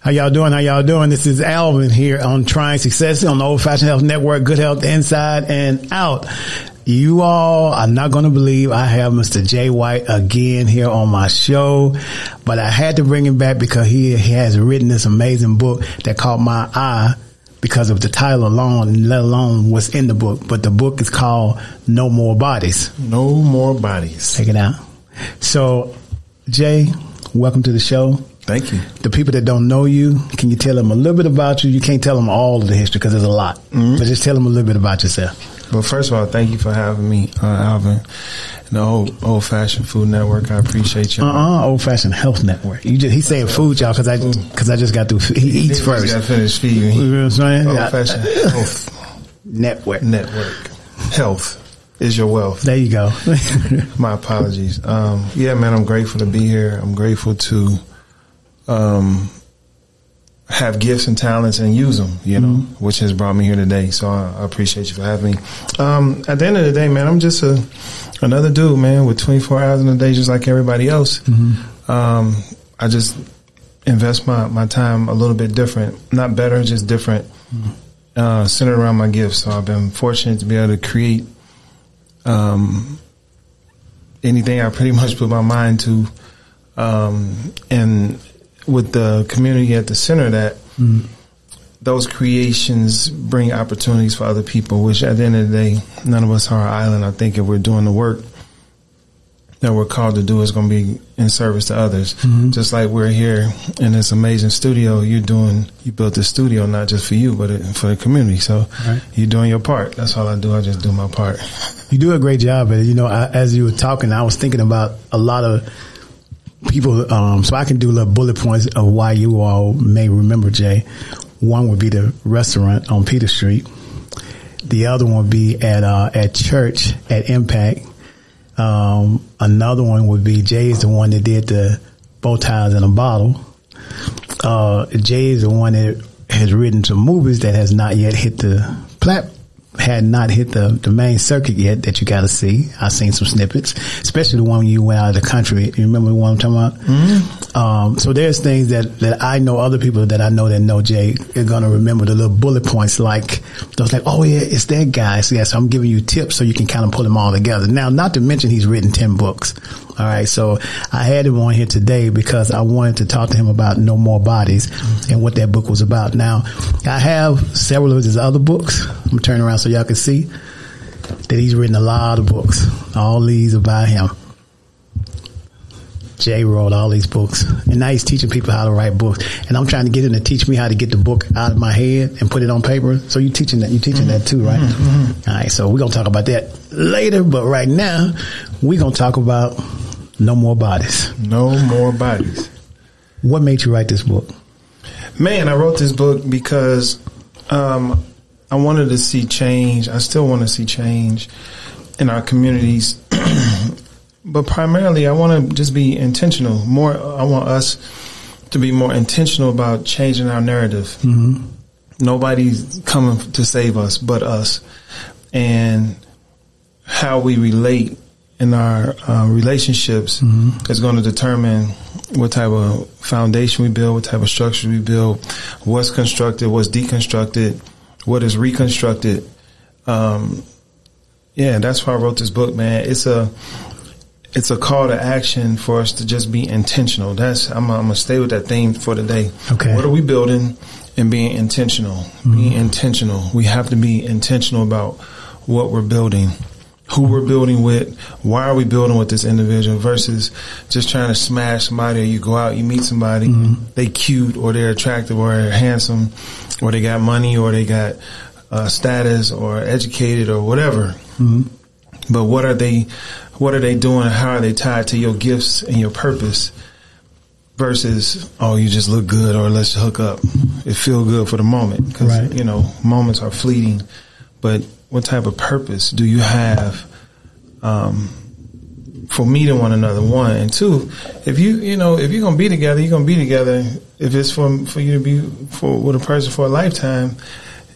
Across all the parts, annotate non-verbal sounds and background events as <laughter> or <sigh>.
How y'all doing? How y'all doing? This is Alvin here on Trying Success on the Old Fashioned Health Network. Good health inside and out. You all are not going to believe I have Mr. Jay White again here on my show, but I had to bring him back because he, he has written this amazing book that caught my eye because of the title alone, let alone what's in the book. But the book is called No More Bodies. No More Bodies. Check it out. So, Jay, welcome to the show. Thank you. The people that don't know you, can you tell them a little bit about you? You can't tell them all of the history because there's a lot, mm-hmm. but just tell them a little bit about yourself. Well, first of all, thank you for having me, uh, Alvin. And the old old fashioned food network. I appreciate you. Uh uh-uh, old fashioned health network. You just he's saying food, y'all, because I because I just got through. He, he eats first. Got finished feeding. You know what I'm saying? Old fashioned health <laughs> network. Network. Health is your wealth. There you go. <laughs> My apologies. Um, yeah, man, I'm grateful to be here. I'm grateful to um, have gifts and talents and use them, you know, mm-hmm. which has brought me here today. So I, I, appreciate you for having me. Um, at the end of the day, man, I'm just a, another dude, man, with 24 hours in a day, just like everybody else. Mm-hmm. Um, I just invest my, my time a little bit different, not better, just different, mm-hmm. uh, centered around my gifts. So I've been fortunate to be able to create, um, anything I pretty much put my mind to, um, and with the community at the center that mm. those creations bring opportunities for other people, which at the end of the day, none of us are an island. I think if we're doing the work that we're called to do is going to be in service to others. Mm-hmm. Just like we're here in this amazing studio, you're doing, you built this studio not just for you, but for the community. So right. you're doing your part. That's all I do. I just do my part. You do a great job. And, you know, I, as you were talking, I was thinking about a lot of people, um, so I can do little bullet points of why you all may remember Jay. One would be the restaurant on Peter Street. The other one would be at, uh, at church at Impact. Um, another one would be Jay is the one that did the bow ties in a bottle. Uh, Jay is the one that has written some movies that has not yet hit the plat- had not hit the, the main circuit yet that you got to see. I've seen some snippets, especially the one you went out of the country. You remember the one I'm talking about? Mm-hmm. Um, so there's things that, that I know other people that I know that know Jay are going to remember the little bullet points like those like, oh yeah, it's that guy. So yeah, so I'm giving you tips so you can kind of put them all together. Now, not to mention he's written 10 books. All right. So I had him on here today because I wanted to talk to him about No More Bodies mm-hmm. and what that book was about. Now I have several of his other books. I'm turning around so y'all can see that he's written a lot of books. All these about him. Jay wrote all these books, and now he's teaching people how to write books. And I'm trying to get him to teach me how to get the book out of my head and put it on paper. So you teaching that? You teaching mm-hmm. that too, right? Mm-hmm. All right. So we're gonna talk about that later, but right now we're gonna talk about no more bodies. No more bodies. What made you write this book? Man, I wrote this book because um, I wanted to see change. I still want to see change in our communities. <clears throat> but primarily, I want to just be intentional. More, I want us to be more intentional about changing our narrative. Mm-hmm. Nobody's coming to save us but us. And how we relate in our uh, relationships mm-hmm. is going to determine what type of foundation we build, what type of structure we build, what's constructed, what's deconstructed, what is reconstructed. Um, yeah, that's why I wrote this book, man. It's a it's a call to action for us to just be intentional. That's I'm, I'm gonna stay with that theme for today. Okay, what are we building and being intentional? Mm-hmm. Being intentional. We have to be intentional about what we're building who we're building with, why are we building with this individual versus just trying to smash somebody or you go out, you meet somebody, mm-hmm. they cute or they're attractive or they're handsome or they got money or they got uh, status or educated or whatever. Mm-hmm. But what are they, what are they doing? How are they tied to your gifts and your purpose? Versus, oh, you just look good or let's hook up. It feel good for the moment because, right. you know, moments are fleeting, but what type of purpose do you have um, for meeting one another? One and two, if you you know if you're gonna be together, you're gonna be together. If it's for for you to be for with a person for a lifetime,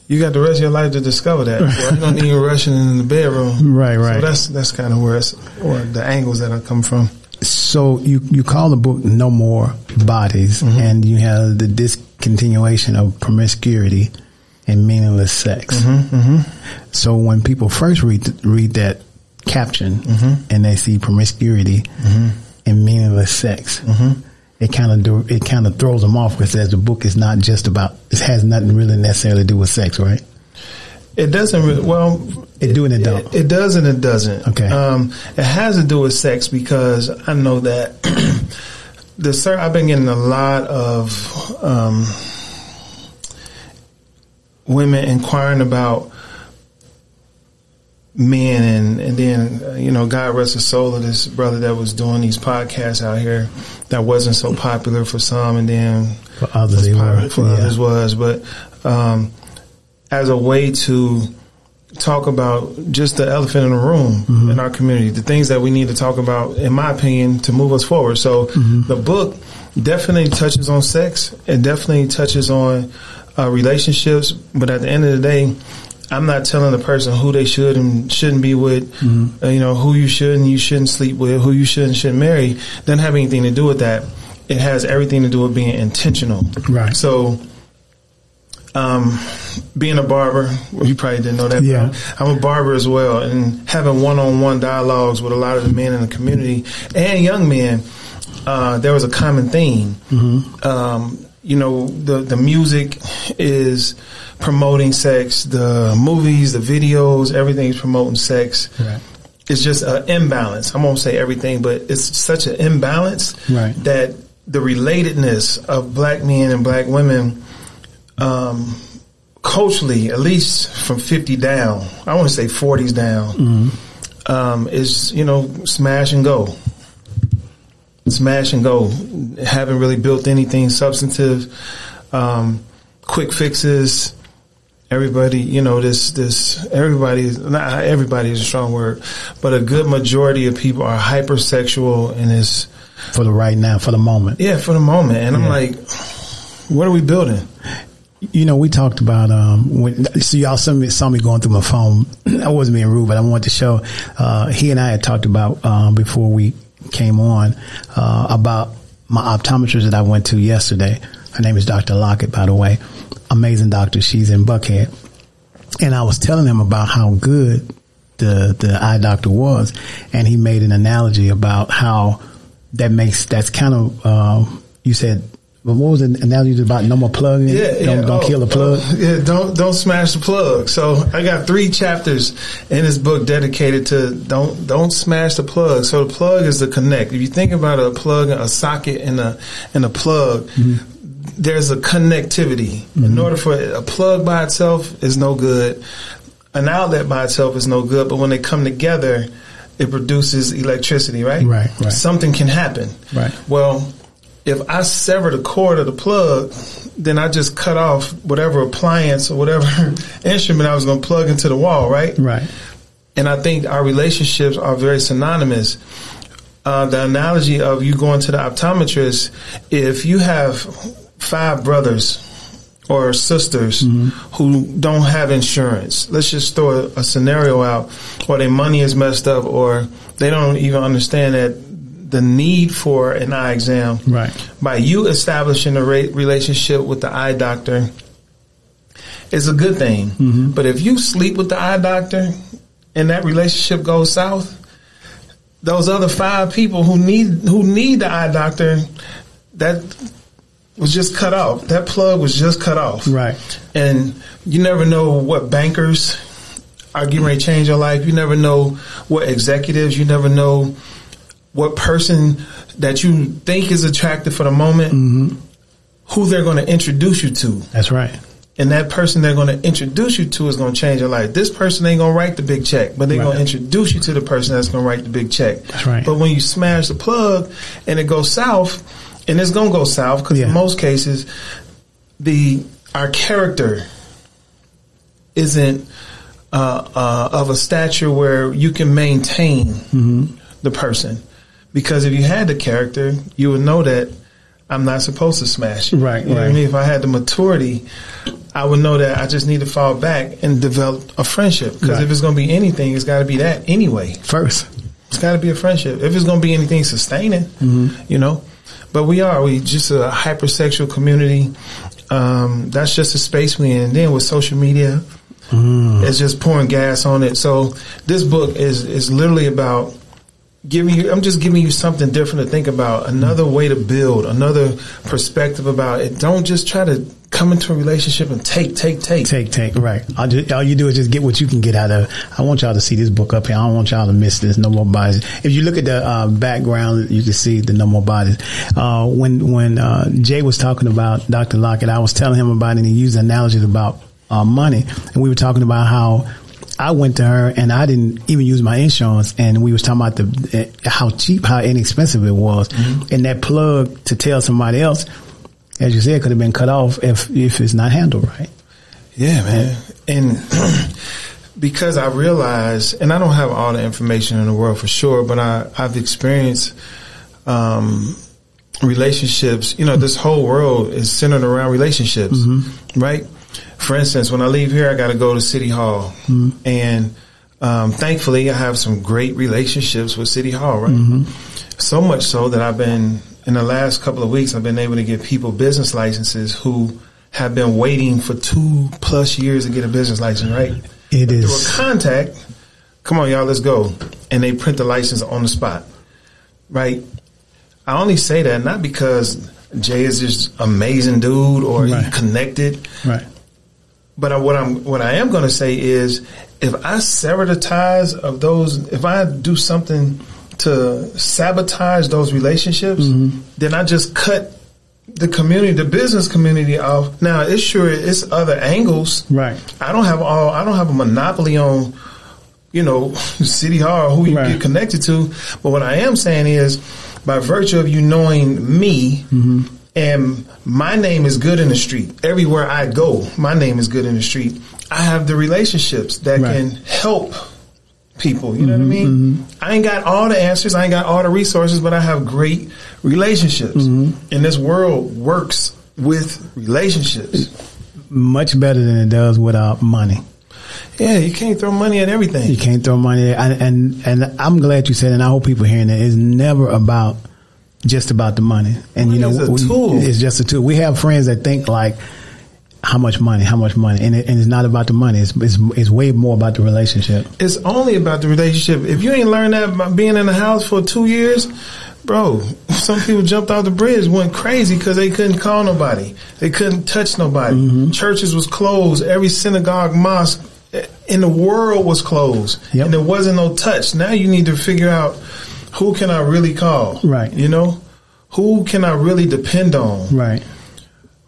you got the rest of your life to discover that. Well, you don't need rushing in the bedroom. <laughs> Right, right. So that's that's kind of where it's or the angles that I come from. So you you call the book "No More Bodies," mm-hmm. and you have the discontinuation of promiscuity and meaningless sex. Mm-hmm, So when people first read read that caption Mm-hmm. and they see promiscuity and meaningless sex, it kind of do, it kind of throws them off because the book is not just about it has nothing really necessarily to do with sex, right? It doesn't really, well, It do and it don't. It, it does and it doesn't. Okay. Um, it has to do with sex because I know that <clears throat> the sir, I've been getting a lot of, um, women inquiring about men and, and then, uh, you know, God rest his soul of this brother that was doing these podcasts out here that wasn't so popular for some and then For others, was popular were. for Yeah. others was, but, um, as a way to talk about just the elephant in the room Mm-hmm. in our community, the things that we need to talk about, in my opinion, to move us forward. So Mm-hmm. the book definitely touches on sex. It definitely touches on uh, relationships. But at the end of the day, I'm not telling the person who they should and shouldn't be with, Mm-hmm. uh, you know, who you should and you shouldn't sleep with, who you should and shouldn't marry. Doesn't have anything to do with that. It has everything to do with being intentional. Right. So, um, being a barber, well, you probably didn't know that. Yeah. I'm a barber as well, and having one-on-one dialogues with a lot of the men in the community and young men, uh, there was a common theme. Um, you know, the the music is promoting sex, the movies, the videos, everything's promoting sex. Right. It's just an imbalance. I won't say everything, but it's such an imbalance Right. that the relatedness of black men and black women, um, culturally, at least from 50 down, I want to say 40s down, um, is, you know, smash and go. Smash and go. Haven't really built anything substantive. Um, quick fixes. Everybody, you know, this, this, everybody, not everybody is a strong word, but a good majority of people are hypersexual and it's, For the right now, for the moment. yeah, for the moment. And I'm like, what are we building? You know, we talked about um when so y'all saw me, saw me going through my phone. <clears throat> I wasn't being rude, but I wanted to show. Uh, he and I had talked about um, before we came on uh, about my optometrist that I went to yesterday. Her name is Dr. Lockett, by the way. Amazing doctor. She's in Buckhead, and I was telling him about how good the the eye doctor was, and he made an analogy about how that makes that's kind of uh, you said. But what was the analogy about no more plugging? don't, don't Oh, kill the oh, plug. oh, <laughs> yeah, don't don't smash the plug. So I got three chapters in this book dedicated to don't don't smash the plug. So the plug is the connect. If you think about a plug, a socket, and a and a plug. Mm-hmm. There's a connectivity. In mm-hmm. order for a plug by itself is no good. An outlet by itself is no good. But when they come together, it produces electricity. Right. Right, right. Something can happen. Right. Well, if I sever the cord of the plug, then I just cut off whatever appliance or whatever <laughs> instrument I was going to plug into the wall, right? Right. And I think our relationships are very synonymous. Uh, the analogy of you going to the optometrist, if you have five brothers or sisters who don't have insurance, let's just throw a, a scenario out, or their money is messed up, or they don't even understand that the need for an eye exam. Right. By you establishing a re- relationship with the eye doctor, is a good thing. Mm-hmm. But if you sleep with the eye doctor and that relationship goes south, those other five people who need who need the eye doctor, that was just cut off. That plug was just cut off. Right. And you never know what bankers are getting ready to change your life. You never know what executives. You never know what person that you think is attractive for the moment, who they're going to introduce you to. That's right. And that person they're going to introduce you to is going to change your life. This person ain't going to write the big check, but they're Right. going to introduce you to the person that's going to write the big check. That's right. But when you smash the plug and it goes south, and it's going to go south because Yeah. in most cases, the our character isn't uh, uh, of a stature where you can maintain Mm-hmm. the person. Because if you had the character, you would know that I'm not supposed to smash. Right, You know what I mean? If I had the maturity, I would know that I just need to fall back and develop a friendship. Because Right. if it's going to be anything, it's got to be that anyway. First. It's got to be a friendship. If it's going to be anything sustaining, Mm-hmm. you know. but we are we just a hypersexual community. Um, that's just a space we in. And then with social media, mm. it's just pouring gas on it. So this book is is literally about giving you. I'm just giving you something different to think about. Another way to build. Another perspective about it. Don't just try to come into a relationship and take, take, take, take, take. Right. All, just, all, you do is just get what you can get out of. I want y'all to see this book up here. I don't want y'all to miss this. No more bodies. If you look at the uh, background, you can see the no more bodies. Uh, when when uh, Jay was talking about Dr. Lockett, I was telling him about it, and he used analogies about uh, money, and we were talking about how. I went to her and I didn't even use my insurance and we was talking about the how cheap, how inexpensive it was. Mm-hmm. And that plug to tell somebody else as you said, could have been cut off if if it's not handled right. Yeah, man. And <clears throat> because I realize, and I don't have all the information in the world for sure, but I I've experienced um, relationships. You know, this whole world is centered around relationships, mm-hmm. right? For instance, when I leave here, I got to go to City Hall, mm-hmm. and um, thankfully, I have some great relationships with City Hall, right? Mm-hmm. So much so that I've been in the last couple of weeks, I've been able to give people business licenses who have been waiting for two plus years to get a business license, right? It but is. Through a contact, come on, y'all, let's go. And they print the license on the spot, right? I only say that not because Jay is just amazing dude or right. he connected. Right. But what I'm, what I am going to say is if I sever the ties of those, if I do something to sabotage those relationships, mm-hmm. then I just cut the community, the business community off. Now, it's sure it's other angles. Right. I don't have all. I don't have a monopoly on, you know, City Hall who you right. get connected to. But what I am saying is, by virtue of you knowing me. Mm-hmm. And my name is good in the street. Everywhere I go, my name is good in the street. I have the relationships that right. can help people. You know mm-hmm, what I mm-hmm, mean? Mm-hmm. I ain't got all the answers. I ain't got all the resources, but I have great relationships. Mm-hmm. And this world works with relationships. Much better than it does without money. Yeah, you can't throw money at everything. You can't throw money, at, and, and and I'm glad you said, and I hope people hearing that it's never about just about the money. And money you know, we, it's just a tool. We have friends that think like how much money, how much money, and, it, and it's not about the money. It's, it's, it's way more about the relationship. It's only about the relationship. If you ain't learned that by being in the house for two years, bro, some people jumped off the bridge, went crazy because they couldn't call nobody, they couldn't touch nobody. Mm-hmm. Churches was closed. Every synagogue, mosque in the world was closed, yep. and there wasn't no touch. Now you need to figure out who can I really call, right? You know, who can I really depend on, right?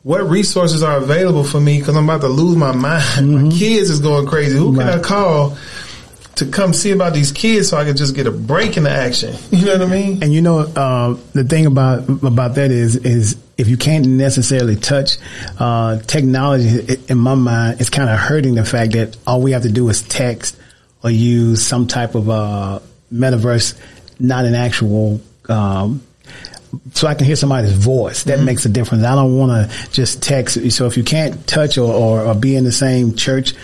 what resources are available for me because I'm about to lose my mind. Mm-hmm. My kids is going crazy. Who can. I call to come see about these kids so I can just get a break in the action? You know what I mean? And you know, uh, the thing about about that is is if you can't necessarily touch uh, technology, in my mind, it's kind of hurting the fact that all we have to do is text or use some type of uh, metaverse, not an actual. Um, so I can hear somebody's voice. That mm-hmm. makes a difference. I don't want to just text. So if you can't touch or, or, or, be in the same church,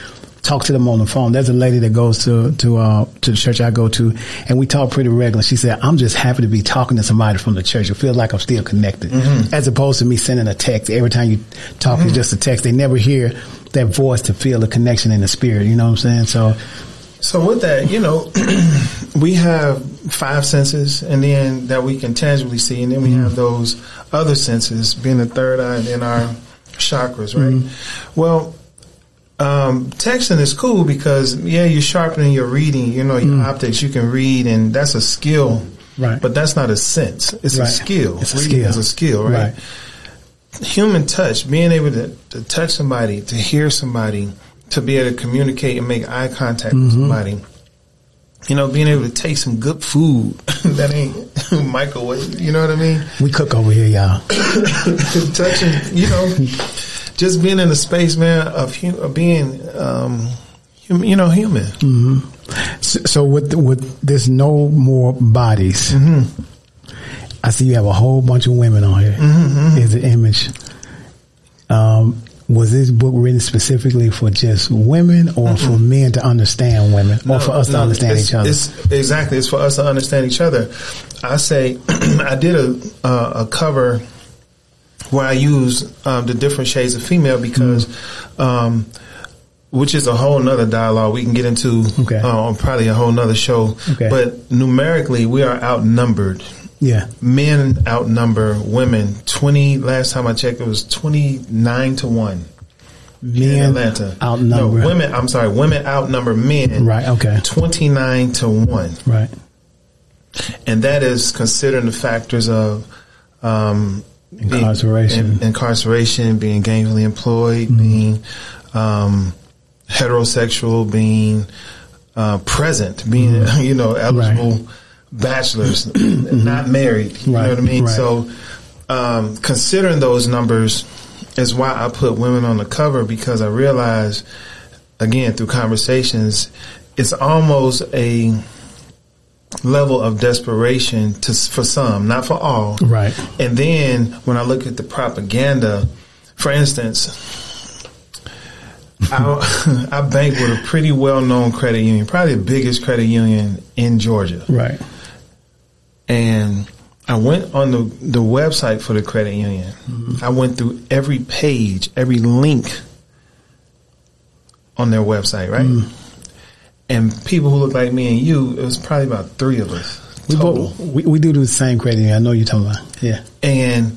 talk to them on the phone. There's a lady that goes to to uh, to the church I go to, and we talk pretty regularly. She said, "I'm just happy to be talking to somebody from the church. It feels like I'm still connected, mm-hmm. as opposed to me sending a text. Every time you talk, mm-hmm. it's just a text. They never hear that voice to feel the connection in the spirit. You know what I'm saying? So." So with that, you know, <clears throat> we have five senses, and then that we can tangibly see, and then we have those other senses, being the third eye and our chakras, right? Mm-hmm. Well, um, texting is cool because yeah, you're sharpening your reading, you know, your mm. optics. You can read, and that's a skill, right? But that's not a sense; it's right. a skill. It's a reading skill. Is a skill, right? right? Human touch, being able to, to touch somebody, to hear somebody to be able to communicate and make eye contact mm-hmm. with somebody. You know, being able to take some good food <laughs> that ain't <laughs> microwave. You know what I mean? We cook over here, y'all. <coughs> Touching, you know, just being in a space, man, of, of being, um, you know, human. Mm-hmm. So, so, with with this no more bodies, mm-hmm. I see you have a whole bunch of women on here. Mm-hmm. Is the image. Was this book written specifically for just women or mm-hmm. for men to understand women or no, for us no, to understand each other? It's, exactly. It's for us to understand each other. I say, <clears throat> I did a, uh, a cover where I use um, the different shades of female because, mm-hmm. um, which is a whole nother dialogue we can get into okay. uh, on probably a whole nother show. Okay. But numerically, we are outnumbered yeah. Men outnumber women 20, last time I checked, it was 29 to 1. Men in Atlanta. Outnumber. No, women, I'm sorry, women outnumber men. Right, okay. 29 to 1. Right. And that is considering the factors of, um, incarceration, being, in, incarceration, being gainfully employed, mm-hmm. being, um, heterosexual, being, uh, present, being, mm-hmm. <laughs> you know, eligible. Right bachelors, not married. You right, know what I mean? Right. So, um, considering those numbers is why I put women on the cover because I realize, again, through conversations, it's almost a level of desperation to for some, not for all. Right. And then when I look at the propaganda, for instance, I, <laughs> I bank with a pretty well known credit union, probably the biggest credit union in Georgia. Right and I went on the, the website for the credit union. Mm-hmm. I went through every page, every link on their website, right? Mm. And people who look like me and you, it was probably about three of us. We, both, we, we do the same credit union. I know you're talking about. Yeah. And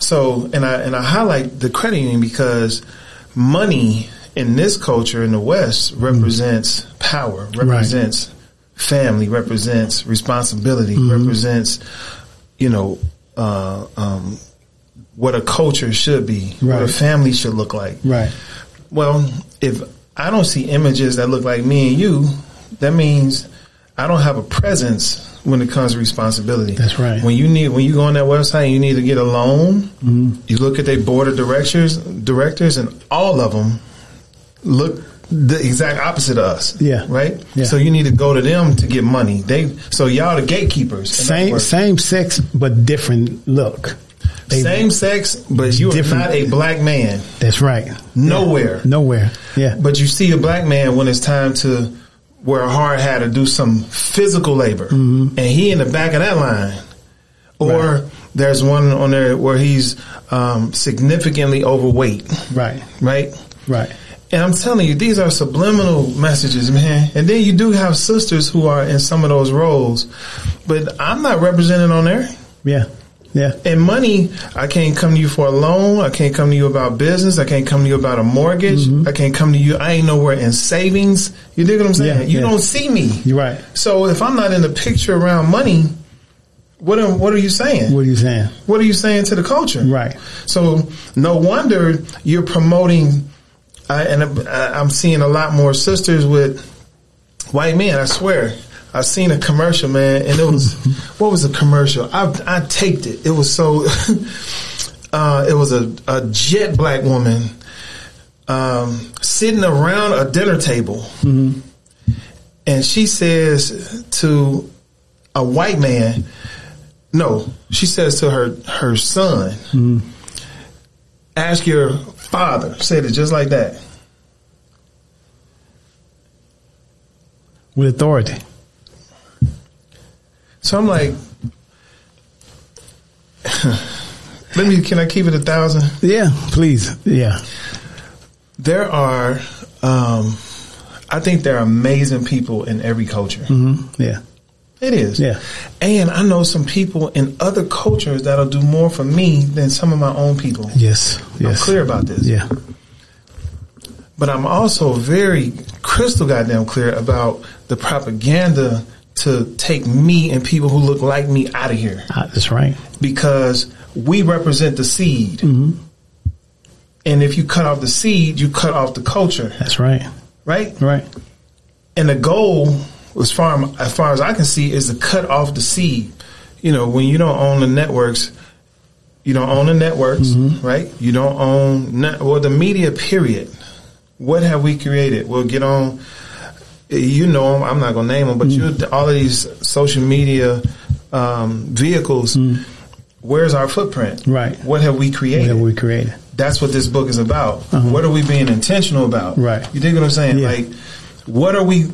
so, and I, and I highlight the credit union because money in this culture in the West represents mm. power, represents right family represents responsibility, mm-hmm. represents, you know, uh, um, what a culture should be, right. what a family should look like. Right. Well, if I don't see images that look like me and you, that means I don't have a presence when it comes to responsibility. That's right. When you need, when you go on that website, you need to get a loan. Mm-hmm. You look at their board of directors, directors, and all of them look the exact opposite of us. Yeah. Right? Yeah. So you need to go to them to get money. They so y'all the gatekeepers. Same same sex but different look. They, same sex, but you are not a black man. That's right. Nowhere. Yeah. Nowhere. Yeah. But you see a black man when it's time to wear a hard hat or do some physical labor. Mm-hmm. And he in the back of that line. Or right. there's one on there where he's um, significantly overweight. Right. Right? Right. And I'm telling you, these are subliminal messages, man. And then you do have sisters who are in some of those roles, but I'm not represented on there. Yeah. Yeah. And money, I can't come to you for a loan. I can't come to you about business. I can't come to you about a mortgage. Mm-hmm. I can't come to you. I ain't nowhere in savings. You dig what I'm saying? Yeah, you yeah. don't see me. You're right. So if I'm not in the picture around money, what are, what are you saying? What are you saying? What are you saying to the culture? Right. So no wonder you're promoting I, and I'm seeing a lot more sisters with white men. I swear. I've seen a commercial, man, and it was <laughs> what was the commercial? I I taped it. It was so. <laughs> uh, it was a, a jet black woman um, sitting around a dinner table, mm-hmm. and she says to a white man, "No," she says to her her son, mm-hmm. "Ask your father said it just like that. With authority. So I'm like, <sighs> let me, can I keep it a thousand? Yeah, please. Yeah. There are, um, I think there are amazing people in every culture. Mm-hmm. Yeah. It is. Yeah. And I know some people in other cultures that'll do more for me than some of my own people. Yes. Yes. I'm clear about this. Yeah. But I'm also very crystal goddamn clear about the propaganda to take me and people who look like me out of here. Uh, that's right. Because we represent the seed. Mm-hmm. And if you cut off the seed, you cut off the culture. That's right. Right? Right. And the goal as far as far as I can see, is to cut off the seed. You know, when you don't own the networks, you don't own the networks, mm-hmm. right? You don't own net, well the media. Period. What have we created? We'll get on. You know them. I'm not going to name them, but mm-hmm. you all of these social media um, vehicles. Mm-hmm. Where's our footprint? Right. What have we created? What have we created? that's what this book is about. Uh-huh. What are we being intentional about? Right. You dig what I'm saying? Yeah. Like, what are we?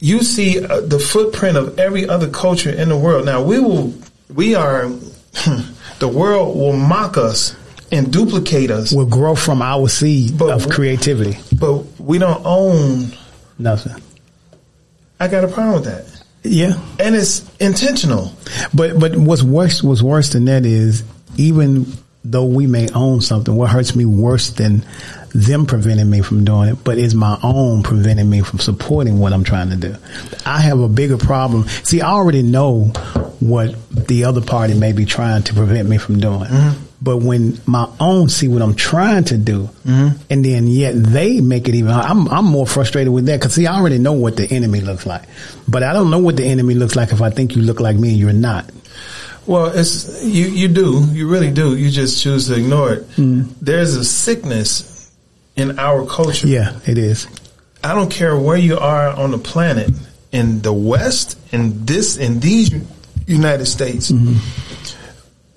You see uh, the footprint of every other culture in the world. Now we will, we are, <laughs> the world will mock us and duplicate us. We'll grow from our seed but, of creativity. But we don't own nothing. I got a problem with that. Yeah, and it's intentional. But but what's worse what's worse than that is even though we may own something, what hurts me worse than them preventing me from doing it, but it's my own preventing me from supporting what I'm trying to do. I have a bigger problem. See, I already know what the other party may be trying to prevent me from doing. Mm-hmm. But when my own see what I'm trying to do, mm-hmm. and then yet they make it even, I'm, I'm more frustrated with that because see, I already know what the enemy looks like, but I don't know what the enemy looks like if I think you look like me and you're not. Well, it's you. You do. You really do. You just choose to ignore it. Mm. There's a sickness in our culture. Yeah, it is. I don't care where you are on the planet, in the West, in this, in these United States, mm-hmm.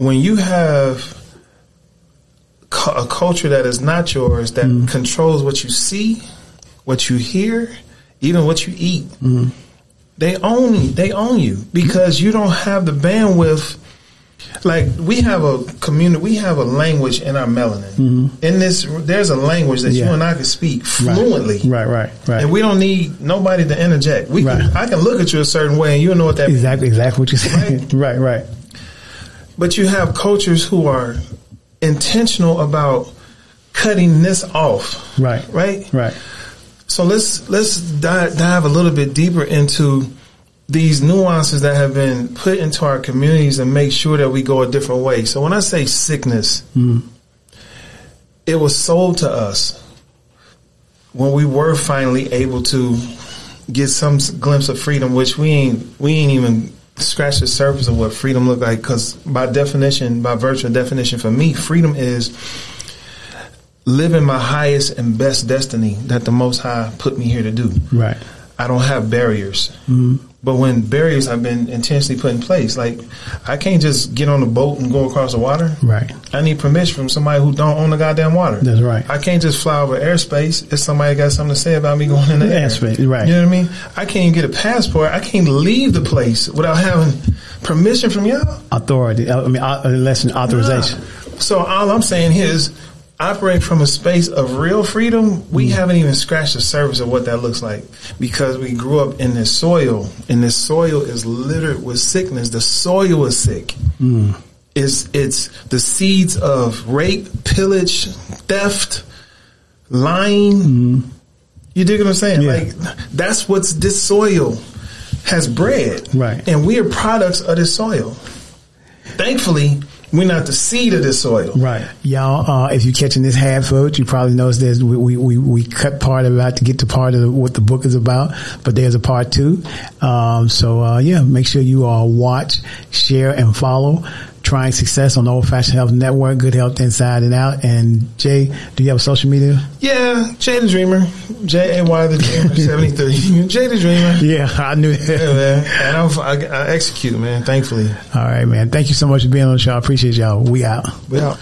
when you have a culture that is not yours, that mm controls what you see, what you hear, even what you eat. mm They own you. They own you because you don't have the bandwidth like we have a community, we have a language in our melanin. Mm-hmm. In this, there's a language that yeah. you and I can speak fluently. Right, right, right. And we don't need nobody to interject. We, right. can, I can look at you a certain way, and you know what that exactly, means. exactly what you're saying. Right? <laughs> right, right. But you have cultures who are intentional about cutting this off. Right, right, right. So let's let's dive, dive a little bit deeper into these nuances that have been put into our communities and make sure that we go a different way. So when I say sickness, mm. it was sold to us when we were finally able to get some glimpse of freedom, which we ain't we ain't even scratched the surface of what freedom looked like. Because by definition, by virtue of definition, for me, freedom is living my highest and best destiny that the Most High put me here to do. Right. I don't have barriers. Mm-hmm. But when barriers have been intentionally put in place, like I can't just get on a boat and go across the water. Right. I need permission from somebody who don't own the goddamn water. That's right. I can't just fly over airspace if somebody got something to say about me going in the airspace. Air. Right. You know what I mean? I can't even get a passport. I can't leave the place without having permission from y'all. Authority. I mean, unless uh, authorization. Nah. So all I'm saying here is operate from a space of real freedom, we mm. haven't even scratched the surface of what that looks like because we grew up in this soil and this soil is littered with sickness. The soil is sick. Mm. It's, it's the seeds of rape, pillage, theft, lying. Mm. You dig what I'm saying? Yeah. Like that's what's this soil has bred. Right. And we are products of this soil. Thankfully, we're not the seed of this soil. Right. Y'all, uh, if you're catching this half vote, you probably noticed there's, we, we, we cut part of it to get to part of the, what the book is about, but there's a part two. Um, so, uh, yeah, make sure you all watch, share, and follow trying success on the Old Fashioned Health Network, Good Health Inside and Out. And Jay, do you have a social media? Yeah, Jay the Dreamer, J A Y the Dreamer, <laughs> seventy three. Jay the Dreamer. Yeah, I knew that. Yeah, man. And I, I, I execute, man. Thankfully. All right, man. Thank you so much for being on the show. I appreciate y'all. We out. We out.